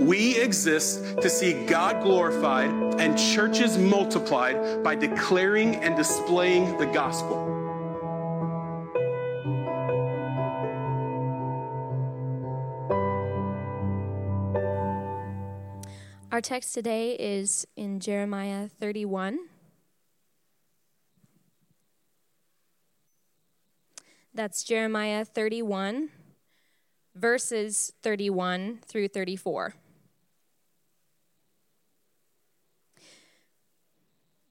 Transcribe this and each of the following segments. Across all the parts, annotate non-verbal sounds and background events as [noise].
We exist to see God glorified and churches multiplied by declaring and displaying the gospel. Our text today is in Jeremiah 31. That's Jeremiah 31, verses 31 through 34.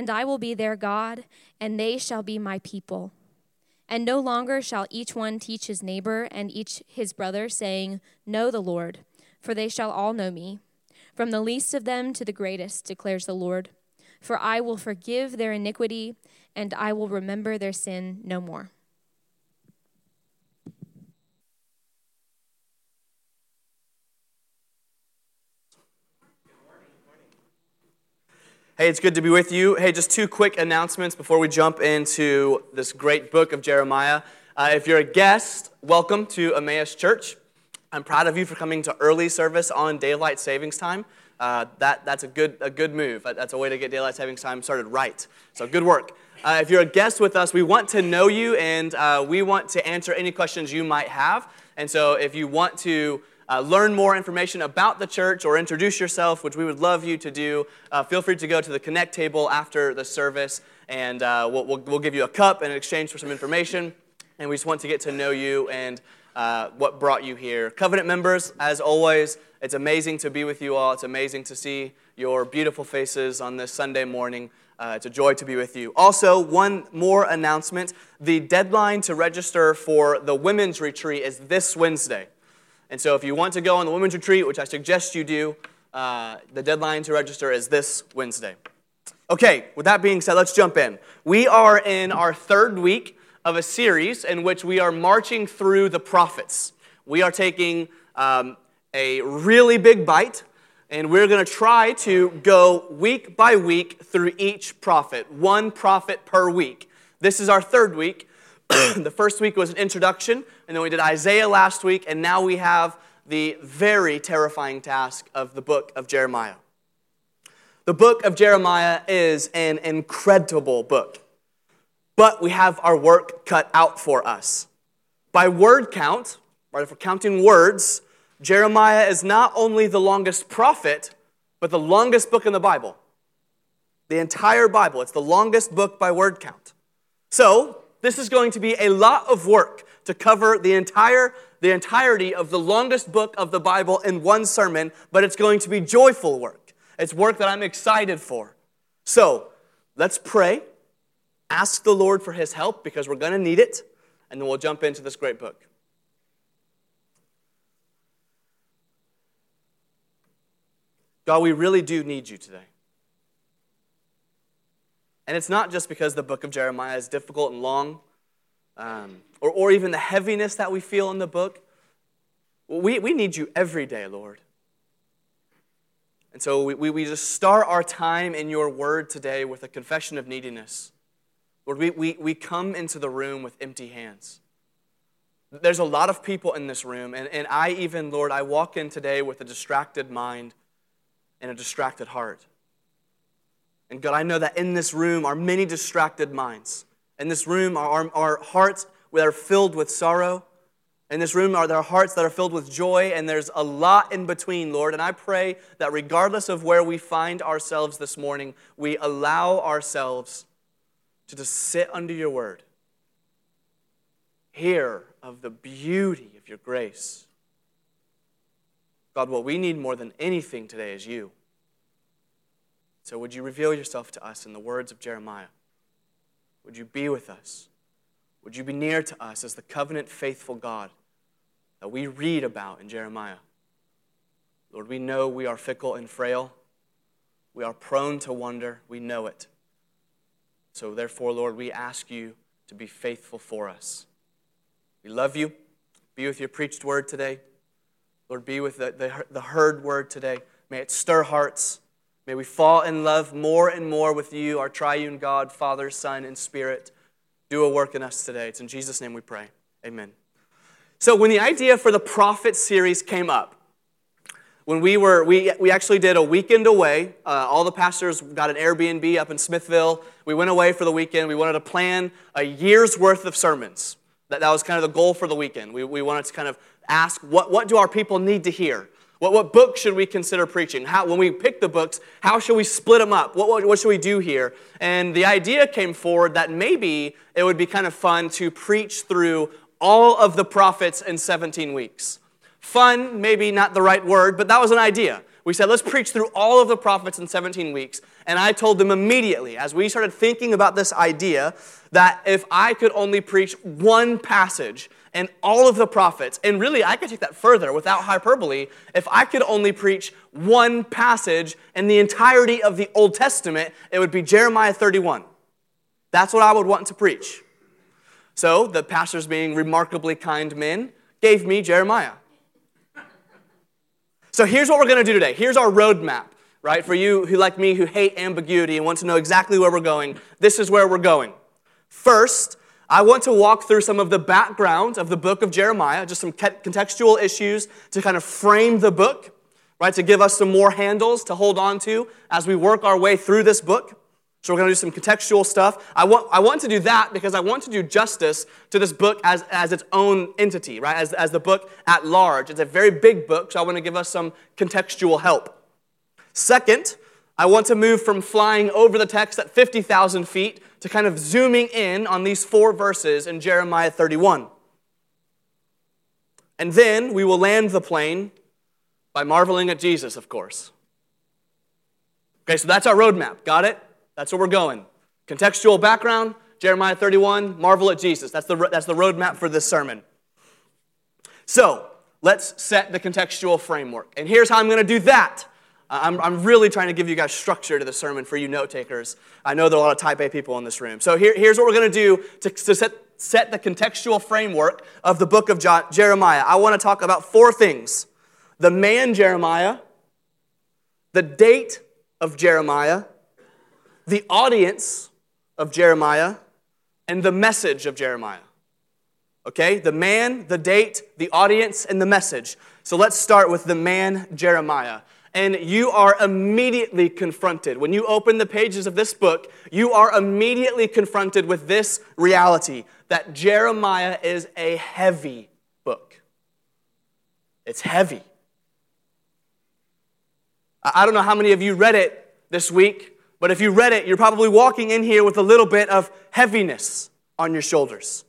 And I will be their God, and they shall be my people. And no longer shall each one teach his neighbor and each his brother, saying, Know the Lord for they shall all know me, from the least of them to the greatest, declares the Lord. For I will forgive their iniquity, and I will remember their sin no more. Hey, it's good to be with you. Hey, just two quick announcements before we jump into this great book of Jeremiah. Uh, if you're a guest, welcome to Emmaus Church. I'm proud of you for coming to early service on daylight savings time. Uh, that, that's a good, a good move. That's a way to get daylight savings time started right. So good work. Uh, if you're a guest with us, we want to know you and uh, we want to answer any questions you might have. And so if you want to uh, learn more information about the church or introduce yourself, which we would love you to do, uh, feel free to go to the Connect table after the service and uh, we'll, we'll, we'll give you a cup in exchange for some information. And we just want to get to know you and uh, what brought you here. Covenant members, as always, it's amazing to be with you all. It's amazing to see your beautiful faces on this Sunday morning. Uh, it's a joy to be with you. Also, one more announcement the deadline to register for the women's retreat is this Wednesday. And so, if you want to go on the women's retreat, which I suggest you do, uh, the deadline to register is this Wednesday. Okay, with that being said, let's jump in. We are in our third week of a series in which we are marching through the prophets. We are taking um, a really big bite, and we're going to try to go week by week through each prophet, one prophet per week. This is our third week. [clears throat] the first week was an introduction, and then we did Isaiah last week, and now we have the very terrifying task of the book of Jeremiah. The book of Jeremiah is an incredible book but we have our work cut out for us. By word count, right, if we're counting words, Jeremiah is not only the longest prophet, but the longest book in the Bible. The entire Bible. It's the longest book by word count. So, this is going to be a lot of work to cover the entire the entirety of the longest book of the Bible in one sermon, but it's going to be joyful work. It's work that I'm excited for. So, let's pray ask the Lord for his help because we're going to need it, and then we'll jump into this great book. God, we really do need you today. And it's not just because the book of Jeremiah is difficult and long, um, or, or even the heaviness that we feel in the book. We, we need you every day, Lord. And so we, we, we just start our time in your word today with a confession of neediness. Lord, we, we, we come into the room with empty hands. There's a lot of people in this room, and, and I even, Lord, I walk in today with a distracted mind and a distracted heart. And God, I know that in this room are many distracted minds. In this room our, our hearts that are filled with sorrow. In this room are there hearts that are filled with joy, and there's a lot in between, Lord. And I pray that regardless of where we find ourselves this morning, we allow ourselves to just sit under your word, hear of the beauty of your grace. God, what we need more than anything today is you. So, would you reveal yourself to us in the words of Jeremiah? Would you be with us? Would you be near to us as the covenant faithful God that we read about in Jeremiah? Lord, we know we are fickle and frail. We are prone to wonder. We know it. So, therefore, Lord, we ask you to be faithful for us. We love you. Be with your preached word today. Lord, be with the, the, the heard word today. May it stir hearts. May we fall in love more and more with you, our triune God, Father, Son, and Spirit. Do a work in us today. It's in Jesus' name we pray. Amen. So, when the idea for the prophet series came up, when we were, we, we actually did a weekend away. Uh, all the pastors got an Airbnb up in Smithville. We went away for the weekend. We wanted to plan a year's worth of sermons. That, that was kind of the goal for the weekend. We, we wanted to kind of ask what, what do our people need to hear? What, what book should we consider preaching? How, when we pick the books, how should we split them up? What, what, what should we do here? And the idea came forward that maybe it would be kind of fun to preach through all of the prophets in 17 weeks. Fun, maybe not the right word, but that was an idea. We said, let's preach through all of the prophets in 17 weeks. And I told them immediately, as we started thinking about this idea, that if I could only preach one passage and all of the prophets, and really I could take that further without hyperbole, if I could only preach one passage in the entirety of the Old Testament, it would be Jeremiah 31. That's what I would want to preach. So the pastors, being remarkably kind men, gave me Jeremiah. So here's what we're going to do today. Here's our roadmap, right? For you who, like me, who hate ambiguity and want to know exactly where we're going, this is where we're going. First, I want to walk through some of the background of the book of Jeremiah, just some contextual issues to kind of frame the book, right? To give us some more handles to hold on to as we work our way through this book. So we're going to do some contextual stuff. I want, I want to do that because I want to do justice to this book as, as its own entity, right? As, as the book at large. It's a very big book, so I want to give us some contextual help. Second, I want to move from flying over the text at 50,000 feet to kind of zooming in on these four verses in Jeremiah 31. And then we will land the plane by marveling at Jesus, of course. Okay, so that's our roadmap. Got it? That's where we're going. Contextual background, Jeremiah 31, marvel at Jesus. That's the, that's the roadmap for this sermon. So, let's set the contextual framework. And here's how I'm going to do that. I'm, I'm really trying to give you guys structure to the sermon for you note takers. I know there are a lot of type A people in this room. So here, here's what we're going to do to, to set, set the contextual framework of the book of Jeremiah. I want to talk about four things the man Jeremiah, the date of Jeremiah, the audience of Jeremiah and the message of Jeremiah. Okay? The man, the date, the audience, and the message. So let's start with the man Jeremiah. And you are immediately confronted. When you open the pages of this book, you are immediately confronted with this reality that Jeremiah is a heavy book. It's heavy. I don't know how many of you read it this week, but if you read it, you're probably walking in here with a little bit of heaviness on your shoulders.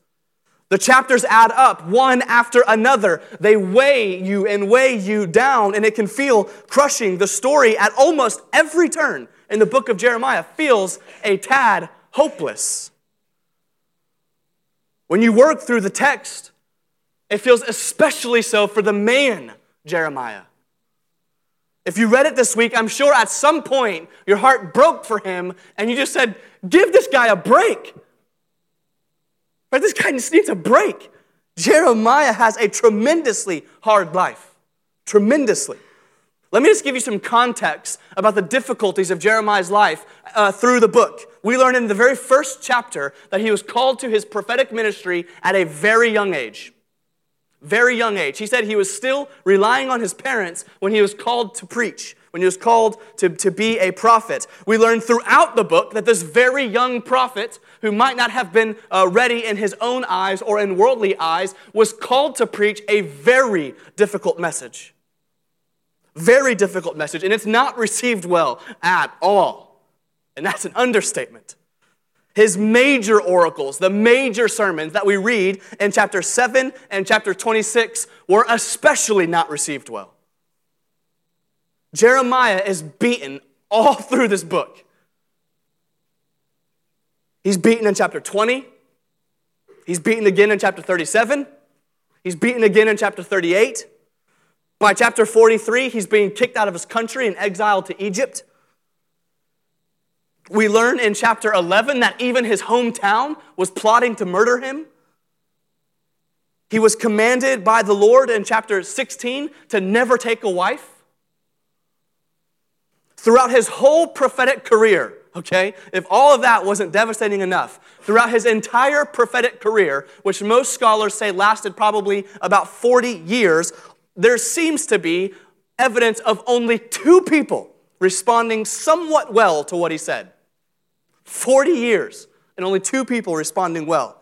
The chapters add up one after another. They weigh you and weigh you down, and it can feel crushing. The story at almost every turn in the book of Jeremiah feels a tad hopeless. When you work through the text, it feels especially so for the man Jeremiah. If you read it this week, I'm sure at some point your heart broke for him and you just said, Give this guy a break. But this guy just needs a break. Jeremiah has a tremendously hard life. Tremendously. Let me just give you some context about the difficulties of Jeremiah's life uh, through the book. We learn in the very first chapter that he was called to his prophetic ministry at a very young age very young age. He said he was still relying on his parents when he was called to preach, when he was called to, to be a prophet. We learn throughout the book that this very young prophet, who might not have been uh, ready in his own eyes or in worldly eyes, was called to preach a very difficult message. Very difficult message, and it's not received well at all. And that's an understatement. His major oracles, the major sermons that we read in chapter 7 and chapter 26, were especially not received well. Jeremiah is beaten all [laughs] through this book. He's beaten in chapter 20. He's beaten again in chapter 37. He's beaten again in chapter 38. By chapter 43, he's being kicked out of his country and exiled to Egypt. We learn in chapter 11 that even his hometown was plotting to murder him. He was commanded by the Lord in chapter 16 to never take a wife. Throughout his whole prophetic career, okay, if all of that wasn't devastating enough, throughout his entire prophetic career, which most scholars say lasted probably about 40 years, there seems to be evidence of only two people responding somewhat well to what he said. 40 years, and only two people responding well.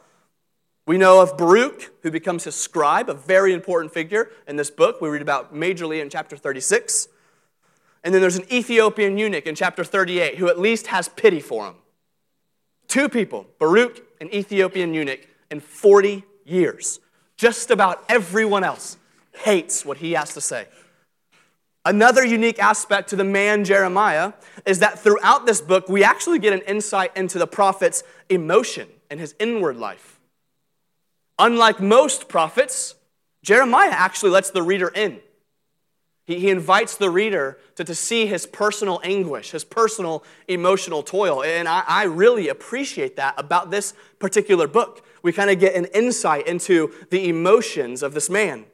We know of Baruch, who becomes his scribe, a very important figure in this book. We read about majorly in chapter 36. And then there's an Ethiopian eunuch in chapter 38 who at least has pity for him. Two people, Baruch, and Ethiopian eunuch, in 40 years. Just about everyone else hates what he has to say. Another unique aspect to the man Jeremiah is that throughout this book, we actually get an insight into the prophet's emotion and his inward life. Unlike most prophets, Jeremiah actually lets the reader in. He, he invites the reader to, to see his personal anguish, his personal emotional toil. And I, I really appreciate that about this particular book. We kind of get an insight into the emotions of this man.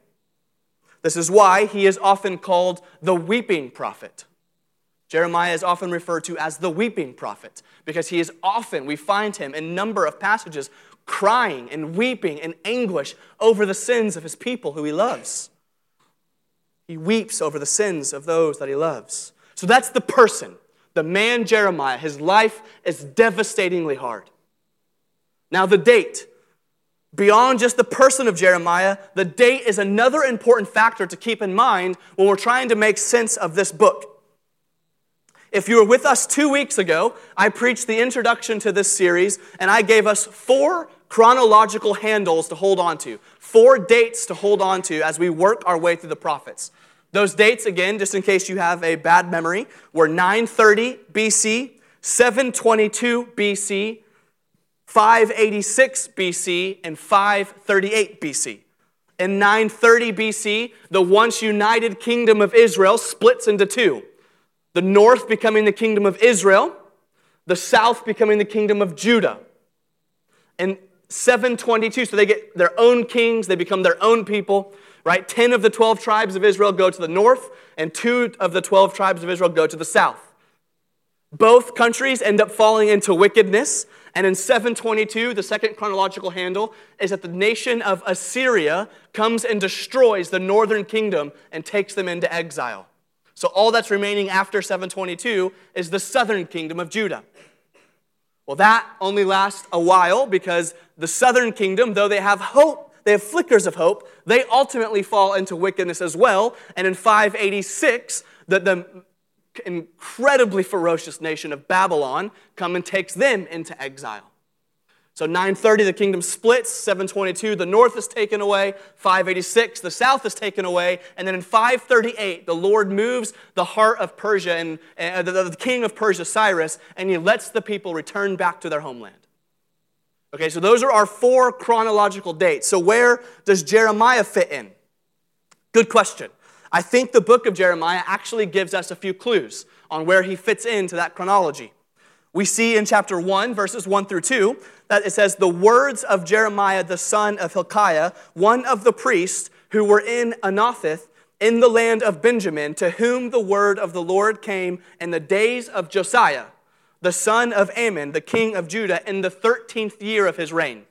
This is why he is often called the weeping prophet. Jeremiah is often referred to as the weeping prophet because he is often, we find him in number of passages, crying and weeping in anguish over the sins of his people who he loves. He weeps over the sins of those that he loves. So that's the person, the man Jeremiah. His life is devastatingly hard. Now, the date Beyond just the person of Jeremiah, the date is another important factor to keep in mind when we're trying to make sense of this book. If you were with us two weeks ago, I preached the introduction to this series and I gave us four chronological handles to hold on to, four dates to hold on to as we work our way through the prophets. Those dates, again, just in case you have a bad memory, were 930 BC, 722 BC, 586 BC and 538 BC. In 930 BC, the once united kingdom of Israel splits into two the north becoming the kingdom of Israel, the south becoming the kingdom of Judah. In 722, so they get their own kings, they become their own people, right? 10 of the 12 tribes of Israel go to the north, and two of the 12 tribes of Israel go to the south. Both countries end up falling into wickedness. And in 722, the second chronological handle is that the nation of Assyria comes and destroys the northern kingdom and takes them into exile. So all that's remaining after 722 is the southern kingdom of Judah. Well, that only lasts a while because the southern kingdom, though they have hope, they have flickers of hope, they ultimately fall into wickedness as well. And in 586, the, the incredibly ferocious nation of Babylon come and takes them into exile. So 930 the kingdom splits, 722 the north is taken away, 586 the south is taken away, and then in 538 the Lord moves the heart of Persia and uh, the, the king of Persia Cyrus and he lets the people return back to their homeland. Okay, so those are our four chronological dates. So where does Jeremiah fit in? Good question. I think the book of Jeremiah actually gives us a few clues on where he fits into that chronology. We see in chapter 1, verses 1 through 2, that it says, The words of Jeremiah the son of Hilkiah, one of the priests who were in Anathoth in the land of Benjamin, to whom the word of the Lord came in the days of Josiah, the son of Amon, the king of Judah, in the 13th year of his reign.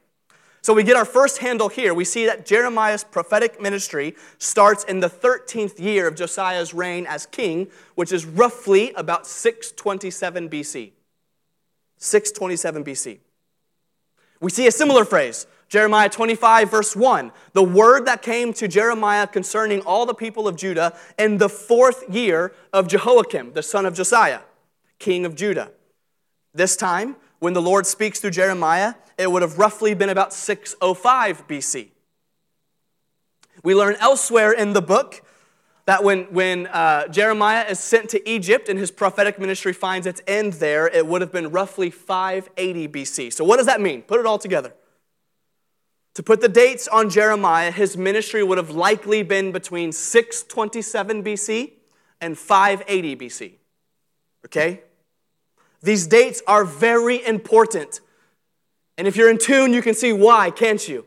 So we get our first handle here. We see that Jeremiah's prophetic ministry starts in the 13th year of Josiah's reign as king, which is roughly about 627 BC. 627 BC. We see a similar phrase, Jeremiah 25, verse 1. The word that came to Jeremiah concerning all the people of Judah in the fourth year of Jehoiakim, the son of Josiah, king of Judah. This time, when the Lord speaks through Jeremiah, it would have roughly been about 605 BC. We learn elsewhere in the book that when, when uh, Jeremiah is sent to Egypt and his prophetic ministry finds its end there, it would have been roughly 580 BC. So, what does that mean? Put it all together. To put the dates on Jeremiah, his ministry would have likely been between 627 BC and 580 BC. Okay? These dates are very important. And if you're in tune, you can see why, can't you?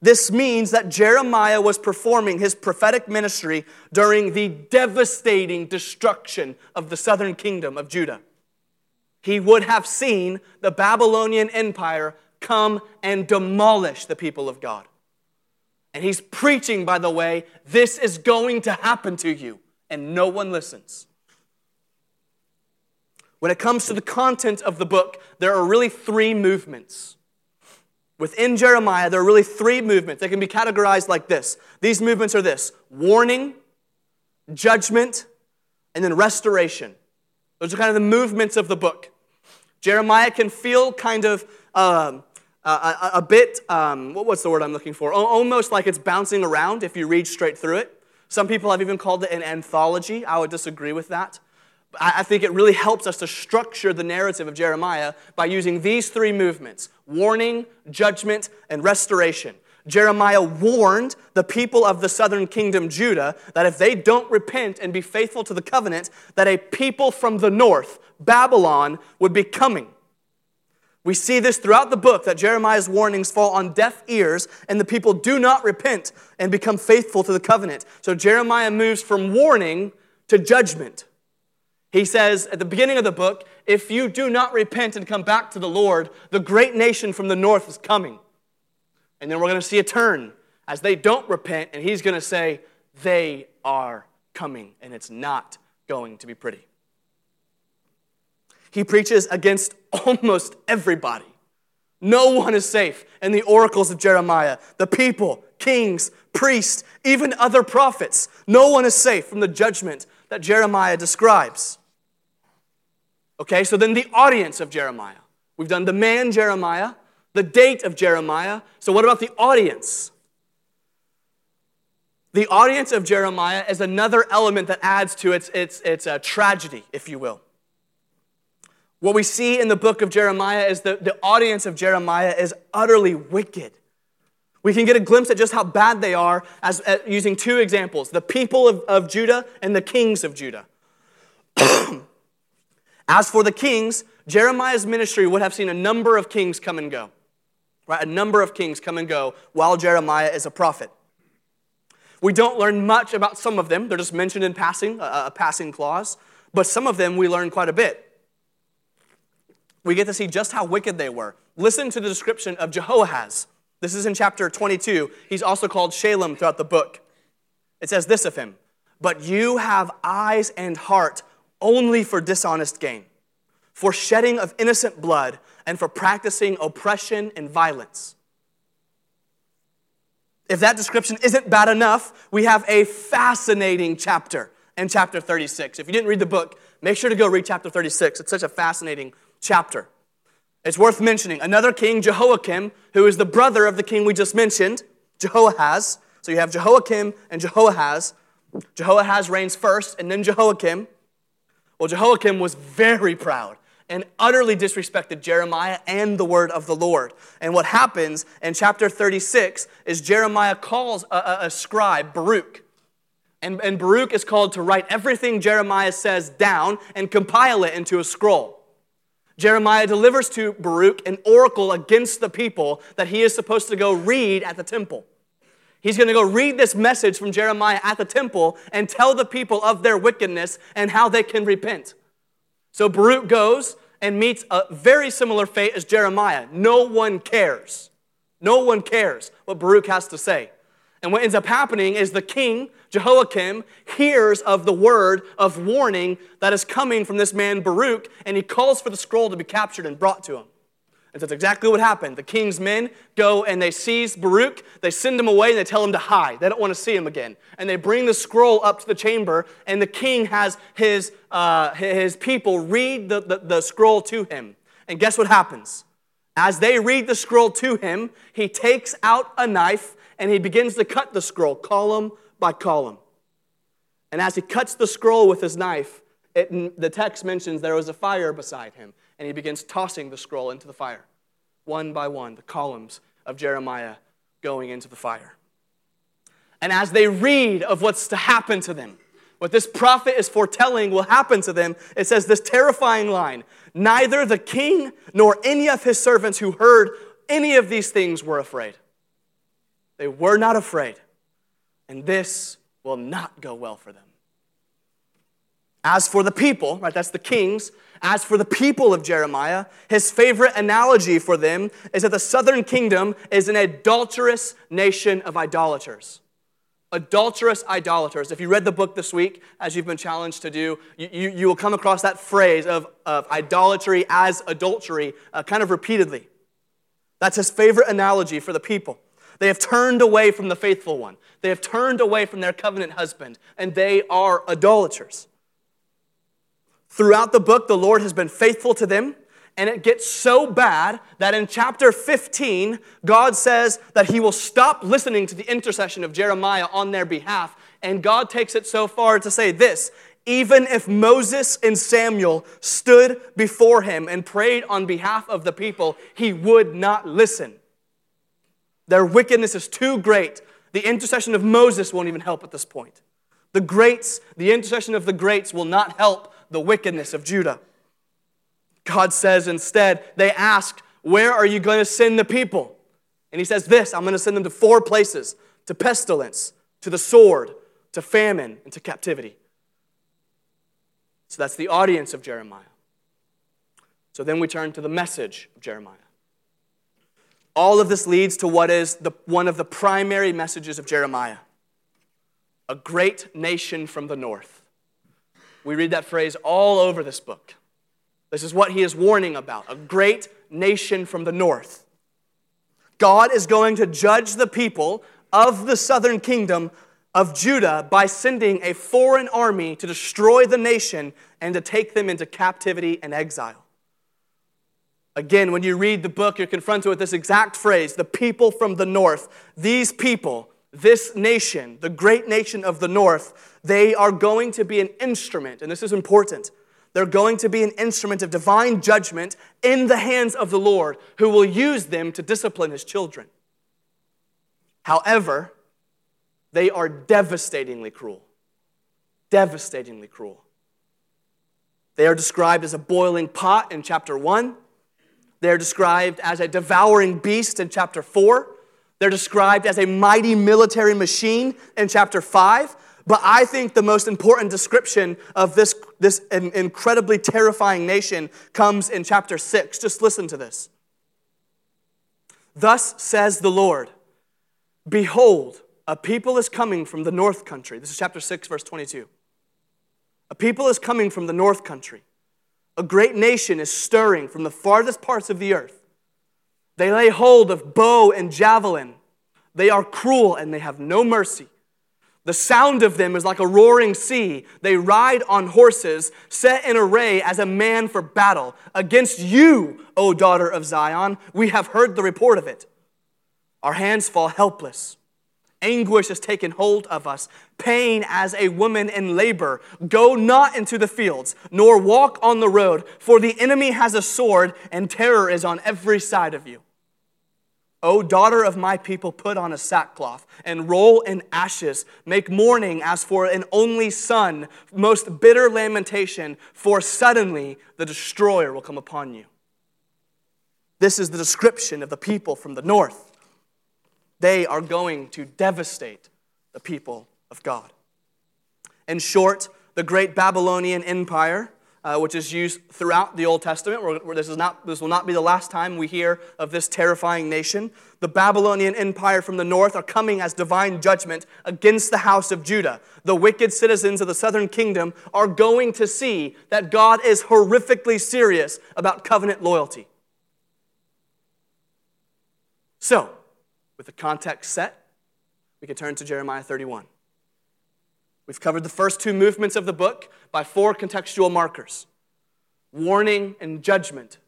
This means that Jeremiah was performing his prophetic ministry during the devastating destruction of the southern kingdom of Judah. He would have seen the Babylonian Empire come and demolish the people of God. And he's preaching, by the way, this is going to happen to you, and no one listens. When it comes to the content of the book, there are really three movements. Within Jeremiah, there are really three movements. They can be categorized like this. These movements are this warning, judgment, and then restoration. Those are kind of the movements of the book. Jeremiah can feel kind of um, a, a, bit, um, what was the word I'm looking for? almost like it's bouncing around if you read straight through it. Some people have even called it an anthology. I would disagree with that. I think it really helps us to structure the narrative of Jeremiah by using these three movements warning, judgment, and restoration. Jeremiah warned the people of the southern kingdom, Judah, that if they don't repent and be faithful to the covenant, that a people from the north, Babylon, would be coming. We see this throughout the book that Jeremiah's warnings fall on deaf ears and the people do not repent and become faithful to the covenant. So Jeremiah moves from warning to judgment. He says at the beginning of the book, if you do not repent and come back to the Lord, the great nation from the north is coming. And then we're going to see a turn as they don't repent, and he's going to say, they are coming, and it's not going to be pretty. He preaches against almost everybody. No one is safe in the oracles of Jeremiah. The people, kings, priests, even other prophets. No one is safe from the judgment that Jeremiah describes. Okay, so then the audience of Jeremiah. We've done the man Jeremiah, the date of Jeremiah. So what about the audience? The audience of Jeremiah is another element that adds to its, its, its uh, tragedy, if you will. What we see in the book of Jeremiah is that the audience of Jeremiah is utterly wicked. We can get a glimpse at just how bad they are as, uh, using two examples the people of, of Judah and the kings of Judah. [clears throat] as for the kings, Jeremiah's ministry would have seen a number of kings come and go. Right? A number of kings come and go while Jeremiah is a prophet. We don't learn much about some of them. They're just mentioned in passing, a, a passing clause. But some of them we learn quite a bit we get to see just how wicked they were. Listen to the description of Jehoahaz. This is in chapter 22. He's also called Shallum throughout the book. It says this of him But you have eyes and heart only for dishonest gain, for shedding of innocent blood, and for practicing oppression and violence. If that description isn't bad enough, we have a fascinating chapter in chapter 36. If you didn't read the book, make sure to go read chapter 36. It's such a fascinating chapter. It's worth mentioning another king, Jehoiakim, who is the brother of the king we just mentioned, Jehoahaz. So you have Jehoiakim and Jehoahaz. Jehoahaz reigns first, and then Jehoiakim. Well, Jehoiakim was very proud and utterly disrespected Jeremiah and the word of the Lord. And what happens in chapter 36 is Jeremiah calls a, a, a scribe, Baruch. And, and Baruch is called to write everything Jeremiah says down and compile it into a scroll. Jeremiah delivers to Baruch an oracle against the people that he is supposed to go read at the temple. He's going to go read this message from Jeremiah at the temple and tell the people of their wickedness and how they can repent. So Baruch goes and meets a very similar fate as Jeremiah. No one cares. No one cares what Baruch has to say. And what ends up happening is the king, Jehoiakim, hears of the word of warning that is coming from this man Baruch, and he calls for the scroll to be captured and brought to him. And that's exactly what happened. The king's men go and they seize Baruch, they send him away, and they tell him to hide. They don't want to see him again. And they bring the scroll up to the chamber, and the king has his, uh, his people read the, the, the scroll to him. And guess what happens? As they read the scroll to him, he takes out a knife and he begins to cut the scroll column by column. And as he cuts the scroll with his knife, it, the text mentions there was a fire beside him, and he begins tossing the scroll into the fire, one by one, the columns of Jeremiah going into the fire. And as they read of what's to happen to them, what this prophet is foretelling will happen to them, it says this terrifying line Neither the king nor any of his servants who heard any of these things were afraid. They were not afraid. And this will not go well for them. As for the people, right, that's the kings. As for the people of Jeremiah, his favorite analogy for them is that the southern kingdom is an adulterous nation of idolaters adulterous idolaters. If you read the book this week, as you've been challenged to do, you, you, you will come across that phrase of, of idolatry as adultery uh, kind of repeatedly. That's his favorite analogy for the people. They have turned away from the faithful one, they have turned away from their covenant husband, and they are idolaters. Throughout the book, the Lord has been faithful to them and it gets so bad that in chapter 15, God says that he will stop listening to the intercession of Jeremiah on their behalf. And God takes it so far to say this even if Moses and Samuel stood before him and prayed on behalf of the people, he would not listen. Their wickedness is too great. The intercession of Moses won't even help at this point. The greats, the intercession of the greats will not help the wickedness of Judah. God says instead, they ask, Where are you going to send the people? And he says, This I'm going to send them to four places to pestilence, to the sword, to famine, and to captivity. So that's the audience of Jeremiah. So then we turn to the message of Jeremiah. All of this leads to what is the, one of the primary messages of Jeremiah a great nation from the north. We read that phrase all over this book. This is what he is warning about a great nation from the north. God is going to judge the people of the southern kingdom of Judah by sending a foreign army to destroy the nation and to take them into captivity and exile. Again, when you read the book, you're confronted with this exact phrase the people from the north. These people, this nation, the great nation of the north, they are going to be an instrument, and this is important. They're going to be an instrument of divine judgment in the hands of the Lord, who will use them to discipline his children. However, they are devastatingly cruel. Devastatingly cruel. They are described as a boiling pot in chapter 1. They're described as a devouring beast in chapter 4. They're described as a mighty military machine in chapter 5. But I think the most important description of this, this incredibly terrifying nation comes in chapter 6. Just listen to this. Thus says the Lord Behold, a people is coming from the north country. This is chapter 6, verse 22. A people is coming from the north country. A great nation is stirring from the farthest parts of the earth. They lay hold of bow and javelin. They are cruel and they have no mercy. The sound of them is like a roaring sea. They ride on horses, set in array as a man for battle. Against you, O daughter of Zion, we have heard the report of it. Our hands fall helpless. Anguish has taken hold of us, pain as a woman in labor. Go not into the fields, nor walk on the road, for the enemy has a sword, and terror is on every side of you. O daughter of my people, put on a sackcloth and roll in ashes. Make mourning as for an only son, most bitter lamentation, for suddenly the destroyer will come upon you. This is the description of the people from the north. They are going to devastate the people of God. In short, the great Babylonian Empire uh, which is used throughout the Old Testament. This, is not, this will not be the last time we hear of this terrifying nation. The Babylonian Empire from the north are coming as divine judgment against the house of Judah. The wicked citizens of the southern kingdom are going to see that God is horrifically serious about covenant loyalty. So, with the context set, we can turn to Jeremiah 31. We've covered the first two movements of the book by four contextual markers warning and judgment.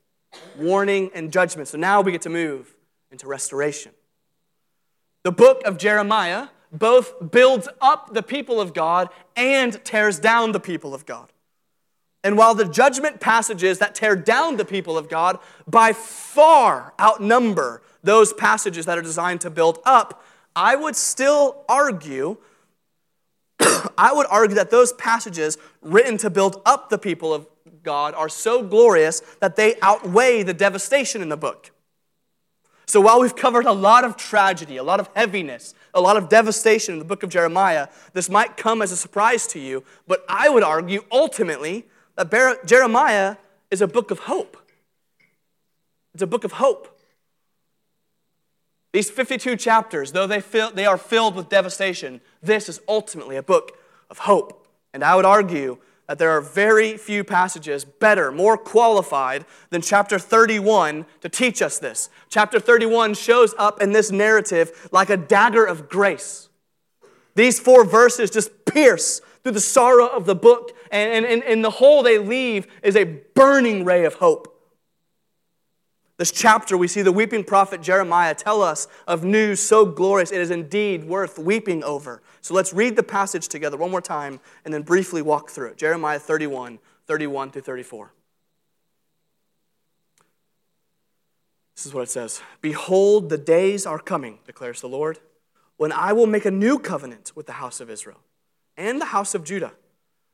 Warning and judgment. So now we get to move into restoration. The book of Jeremiah both builds up the people of God and tears down the people of God. And while the judgment passages that tear down the people of God by far outnumber those passages that are designed to build up, I would still argue [coughs] I would argue that those passages written to build up the people of God are so glorious that they outweigh the devastation in the book. So while we've covered a lot of tragedy, a lot of heaviness, a lot of devastation in the book of Jeremiah, this might come as a surprise to you, but I would argue ultimately that Jeremiah is a book of hope. It's a book of hope. These 52 chapters, though they, fill, they are filled with devastation, this is ultimately a book of hope. And I would argue that there are very few passages better, more qualified than chapter 31 to teach us this. Chapter 31 shows up in this narrative like a dagger of grace. These four verses just pierce through the sorrow of the book, and, and, and the hole they leave is a burning ray of hope. This chapter, we see the weeping prophet Jeremiah tell us of news so glorious it is indeed worth weeping over. So let's read the passage together one more time and then briefly walk through it. Jeremiah 31, 31 through 34. This is what it says Behold, the days are coming, declares the Lord, when I will make a new covenant with the house of Israel and the house of Judah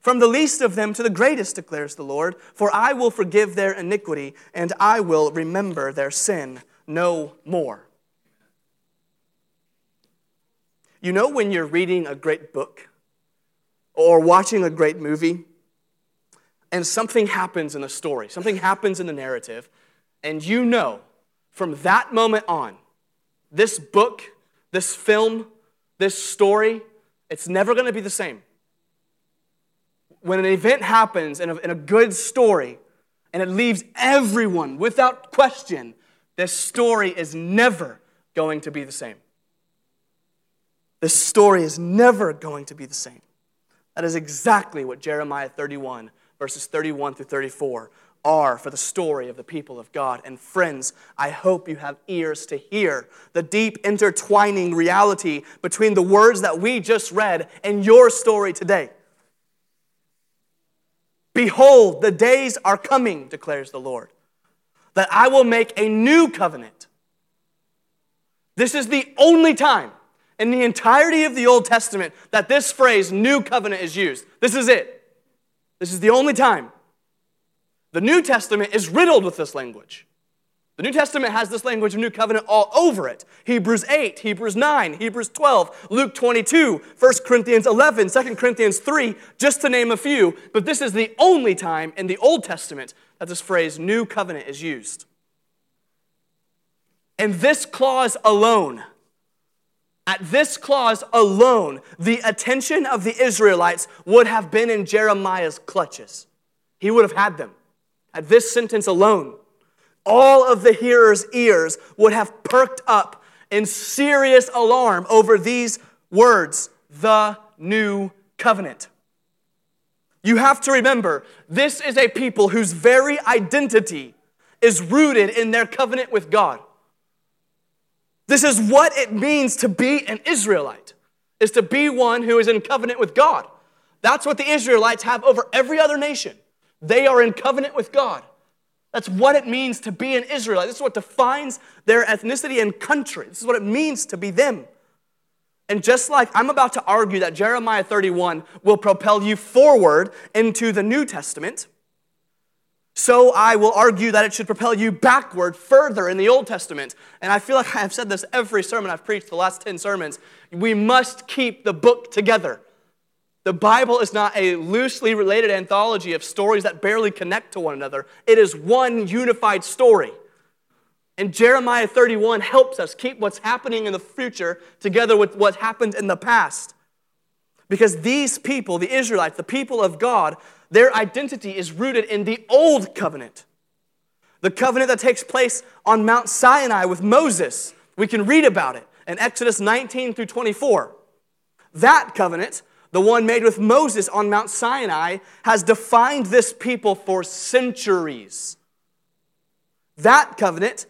from the least of them to the greatest, declares the Lord, for I will forgive their iniquity and I will remember their sin no more. You know, when you're reading a great book or watching a great movie, and something happens in the story, something happens in the narrative, and you know from that moment on, this book, this film, this story, it's never going to be the same when an event happens in a, in a good story and it leaves everyone without question, this story is never going to be the same. This story is never going to be the same. That is exactly what Jeremiah 31, verses 31 through 34, are for the story of the people of God. And friends, I hope you have ears to hear the deep intertwining reality between the words that we just read and your story today. Behold, the days are coming, declares the Lord, that I will make a new covenant. This is the only time in the entirety of the Old Testament that this phrase, new covenant, is used. This is it. This is the only time. The New Testament is riddled with this language. The New Testament has this language of new covenant all over it. Hebrews 8, Hebrews 9, Hebrews 12, Luke 22, 1 Corinthians 11, 2 Corinthians 3, just to name a few. But this is the only time in the Old Testament that this phrase new covenant is used. And this clause alone, at this clause alone, the attention of the Israelites would have been in Jeremiah's clutches. He would have had them. At this sentence alone, all of the hearer's ears would have perked up in serious alarm over these words the new covenant. You have to remember, this is a people whose very identity is rooted in their covenant with God. This is what it means to be an Israelite, is to be one who is in covenant with God. That's what the Israelites have over every other nation. They are in covenant with God. That's what it means to be an Israelite. This is what defines their ethnicity and country. This is what it means to be them. And just like I'm about to argue that Jeremiah 31 will propel you forward into the New Testament, so I will argue that it should propel you backward further in the Old Testament. And I feel like [laughs] I've said this every sermon I've preached the last 10 sermons. We must keep the book together. The Bible is not a loosely related anthology of stories that barely connect to one another. It is one unified story. And Jeremiah 31 helps us keep what's happening in the future together with what happened in the past. Because these people, the Israelites, the people of God, their identity is rooted in the old covenant. The covenant that takes place on Mount Sinai with Moses, We can read about it in Exodus 19 through 24. That covenant, the one made with Moses on Mount Sinai, has defined this people for centuries. That covenant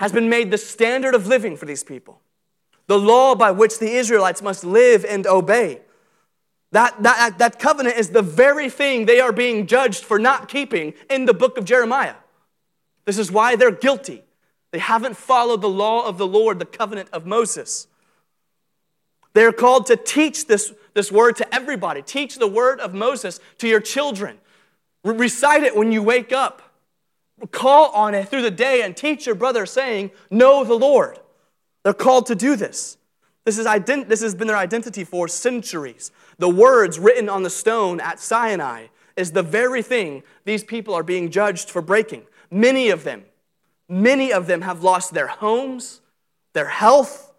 has been made the standard of living for these people, the law by which the Israelites must live and obey. That, that, that covenant is the very thing they are being judged for not keeping in the book of Jeremiah. This is why they're guilty. They haven't followed the law of the Lord, the covenant of Moses. They're called to teach this, this word to everybody. Teach the word of Moses to your children. Recite it when you wake up. Call on it through the day and teach your brother, saying, Know the Lord. They're called to do this. This, is ident- this has been their identity for centuries. The words written on the stone at Sinai is the very thing these people are being judged for breaking. Many of them, many of them have lost their homes, their health,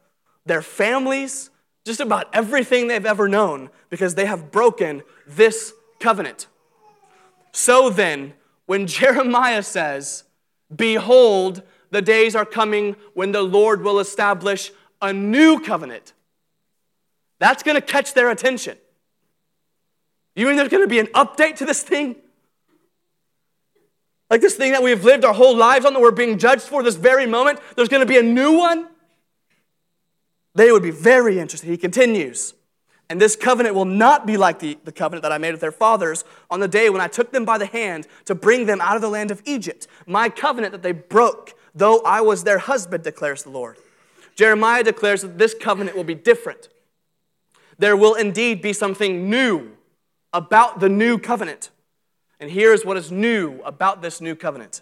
their families, just about everything they've ever known because they have broken this covenant. So then, when [laughs] Jeremiah says, Behold, the days are coming when the Lord will establish a new covenant, that's going to catch their attention. You mean there's going to be an update to this thing? Like this thing that we've lived our whole lives on that we're being judged for this very moment, there's going to be a new one? They would be very interested. He continues. And this covenant will not be like the, the covenant that I made with their fathers on the day when I took them by the hand to bring them out of the land of Egypt. My covenant that they broke, though I was their husband, declares the Lord. Jeremiah declares that this covenant will be different. There will indeed be something new about the new covenant. And here's what is new about this new covenant.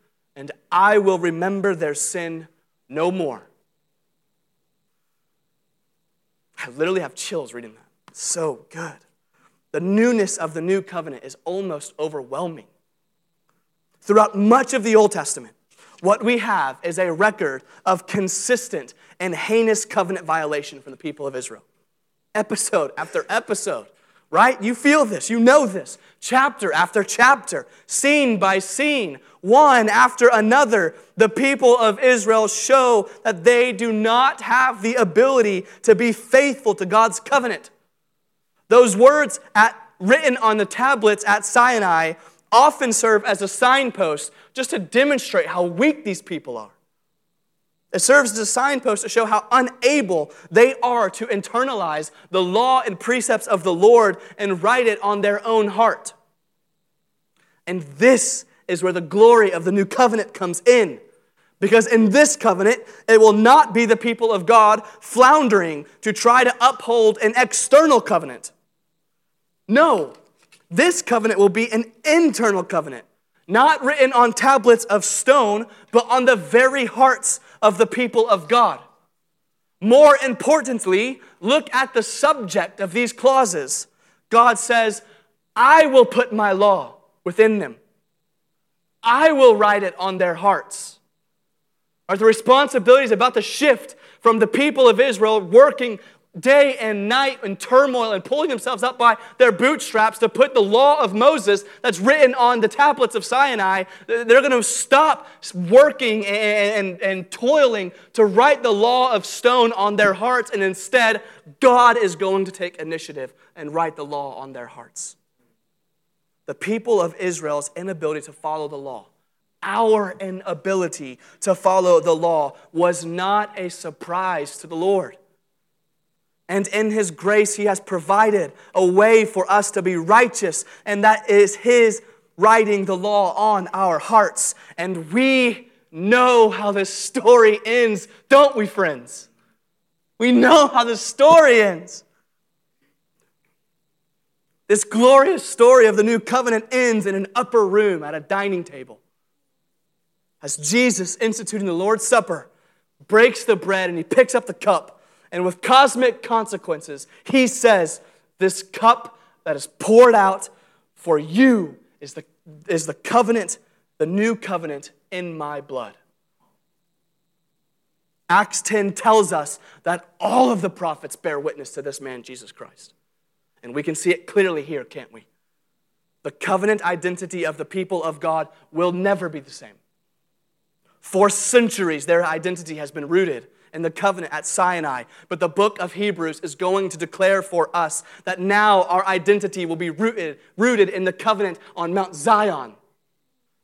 and I will remember their sin no more. I literally have chills reading that. So good. The newness of the new covenant is almost overwhelming. Throughout much of the Old Testament, what we have is a record of consistent and heinous covenant violation from the people of Israel. Episode after episode, right? You feel this, you know this. Chapter after chapter, scene by scene, one after another, the people of Israel show that they do not have the ability to be faithful to God's covenant. Those words at, written on the tablets at Sinai often serve as a signpost just to demonstrate how weak these people are. It serves as a signpost to show how unable they are to internalize the law and precepts of the Lord and write it on their own heart. And this is where the glory of the new covenant comes in. Because in this covenant, it will not be the people of God floundering to try to uphold an external covenant. No, this covenant will be an internal covenant, not written on tablets of stone, but on the very hearts of the people of God. More importantly, look at the subject of these clauses. God says, I will put my law within them. I will write it on their hearts. Are the responsibilities about to shift from the people of Israel working day and night in turmoil and pulling themselves up by their bootstraps to put the law of Moses that's written on the tablets of Sinai, they're going to stop working and, and, and toiling to write the law of stone on their hearts, and instead, God is going to take initiative and write the law on their hearts. The people of Israel's inability to follow the law our inability to follow the law was not a surprise to the Lord. And in His grace, He has provided a way for us to be righteous, and that is His writing the law on our hearts. And we know how this story ends, don't we, friends? We know how the story ends. This glorious story of the new covenant ends in an upper room at a dining table. As Jesus instituting the Lord's Supper, breaks the bread and he picks up the cup. And with cosmic consequences, he says, This cup that is poured out for you is the, is the covenant, the new covenant in my blood. Acts 10 tells us that all of the prophets bear witness to this man, Jesus Christ. And we can see it clearly here, can't we? The covenant identity of the people of God will never be the same. For centuries, their identity has been rooted in the covenant at Sinai. But the book of Hebrews is going to declare for us that now our identity will be rooted, rooted in the covenant on Mount Zion.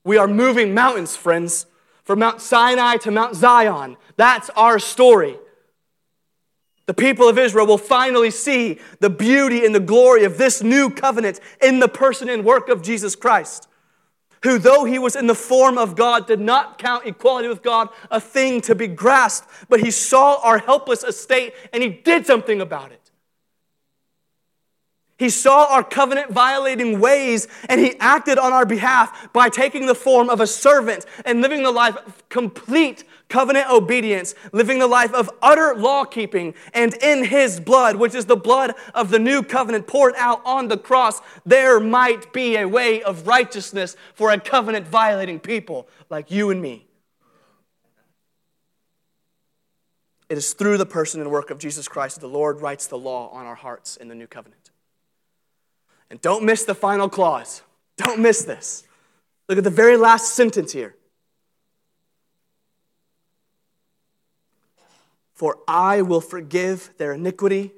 We are moving mountains, friends, from Mount Sinai to Mount Zion. That's our story. The people of Israel will finally see the beauty and the glory of this new covenant in the person and work of Jesus Christ, who, though he was in the form of God, did not count equality with God a thing to be grasped, but he saw our helpless estate and he did something about it. He saw our covenant violating ways and he acted on our behalf by taking the form of a servant and living the life of complete covenant obedience, living the life of utter law keeping, and in his blood, which is the blood of the new covenant poured out on the cross, there might be a way of righteousness for a covenant violating people like you and me. It is through the person and work of Jesus Christ that the Lord writes the law on our hearts in the new covenant. And don't miss the final clause. Don't miss this. Look at the very last sentence here. For I will forgive their iniquity,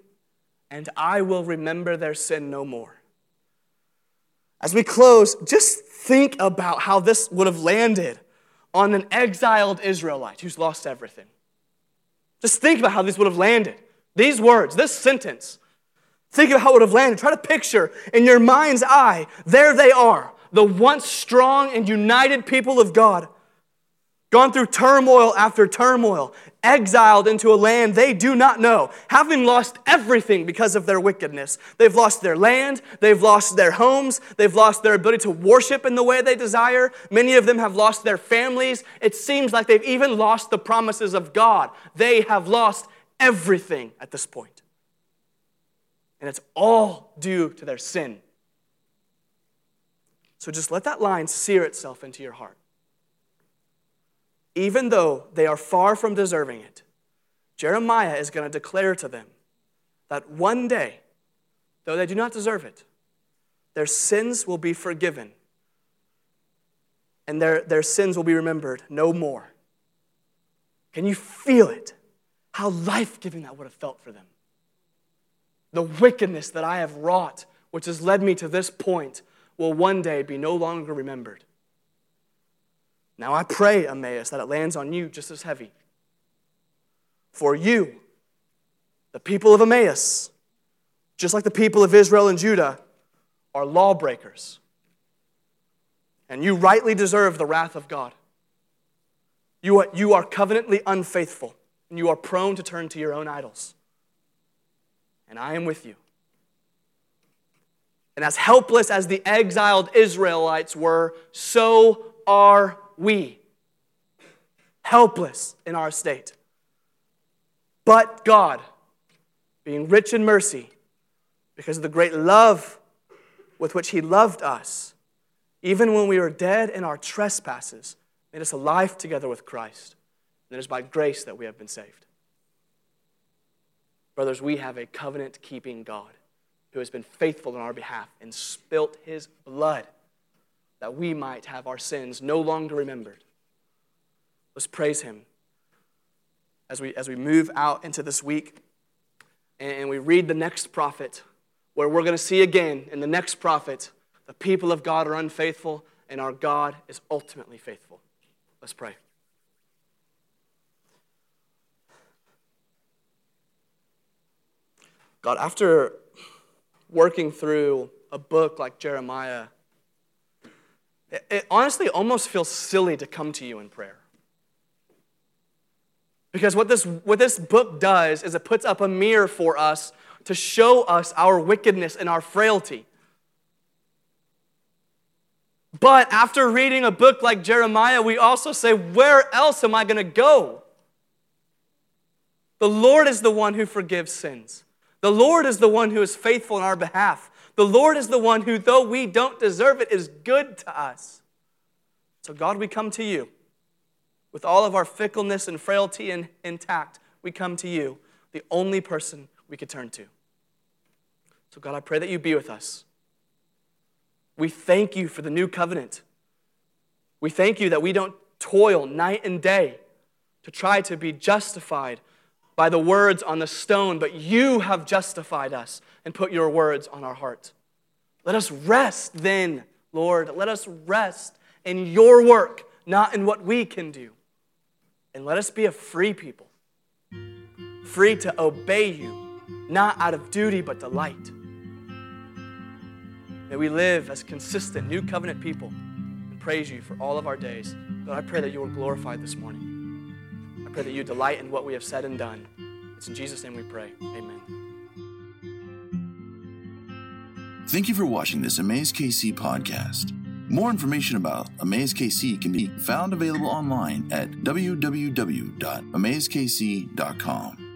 and I will remember their sin no more. As we close, just think about how this would have landed on an exiled Israelite who's lost everything. Just think about how this would have landed. These words, this sentence. Think of how it would have landed. Try to picture in your mind's eye, there they are, the once strong and united people of God gone through turmoil after turmoil, exiled into a land they do not know, having lost everything because of their wickedness. They've lost their land, they've lost their homes, they've lost their ability to worship in the way they desire. Many of them have lost their families. It seems like they've even lost the promises of God. They have lost everything at this point. And it's all due to their sin. So just let that line sear itself into your heart even though they are far from deserving it, Jeremiah is going to declare to them that one day, though they do not deserve it, their sins will be forgiven and their, their sins will be remembered no more. Can you feel it? How life giving that would have felt for them. The wickedness that I have wrought, which has led me to this point, will one day be no longer remembered. Now I pray, Emmaus, that it lands on you just as heavy. For you, the people of Emmaus, just like the people of Israel and Judah, are lawbreakers. And you rightly deserve the wrath of God. You are, you are covenantly unfaithful, and you are prone to turn to your own idols. And I am with you. And as helpless as the exiled Israelites were, so are we, helpless in our state. But God, being rich in mercy, because of the great love with which He loved us, even when we were dead in our trespasses, made us alive together with Christ. And it is by grace that we have been saved. Brothers, we have a covenant keeping God who has been faithful on our behalf and spilt his blood that we might have our sins no longer remembered. Let's praise him as we, as we move out into this week and we read the next prophet, where we're going to see again in the next prophet, the people of God are unfaithful and our God is ultimately faithful. Let's pray. God, after working through a book like Jeremiah, it, honestly almost feels silly to come to you in prayer. Because what this, what this book does is it puts up a mirror for us to show us our wickedness and our frailty. But after reading a book like Jeremiah, we also say, Where else am I going to go? The Lord is the one who forgives sins. The Lord is the one who is faithful in our behalf. The Lord is the one who, though we don't deserve it, is good to us. So, God, we come to you. With all of our fickleness and frailty in, intact, we come to you, the only person we could turn to. So, God, I pray that you be with us. We thank you for the new covenant. We thank you that we don't toil night and day to try to be justified by the words on the stone, but you have justified us and put your words on our heart. Let us rest then, Lord. Let us rest in your work, not in what we can do. And let us be a free people, free to obey you, not out of duty, but delight. That we live as consistent new covenant people and praise you for all of our days. God, I pray that you are glorified this morning. I pray that you delight in what we have said and done. It's in Jesus' name we pray. Amen. Thank you for watching this Emmaus KC podcast. More information about Emmaus KC can be found available online at www.amazekc.com.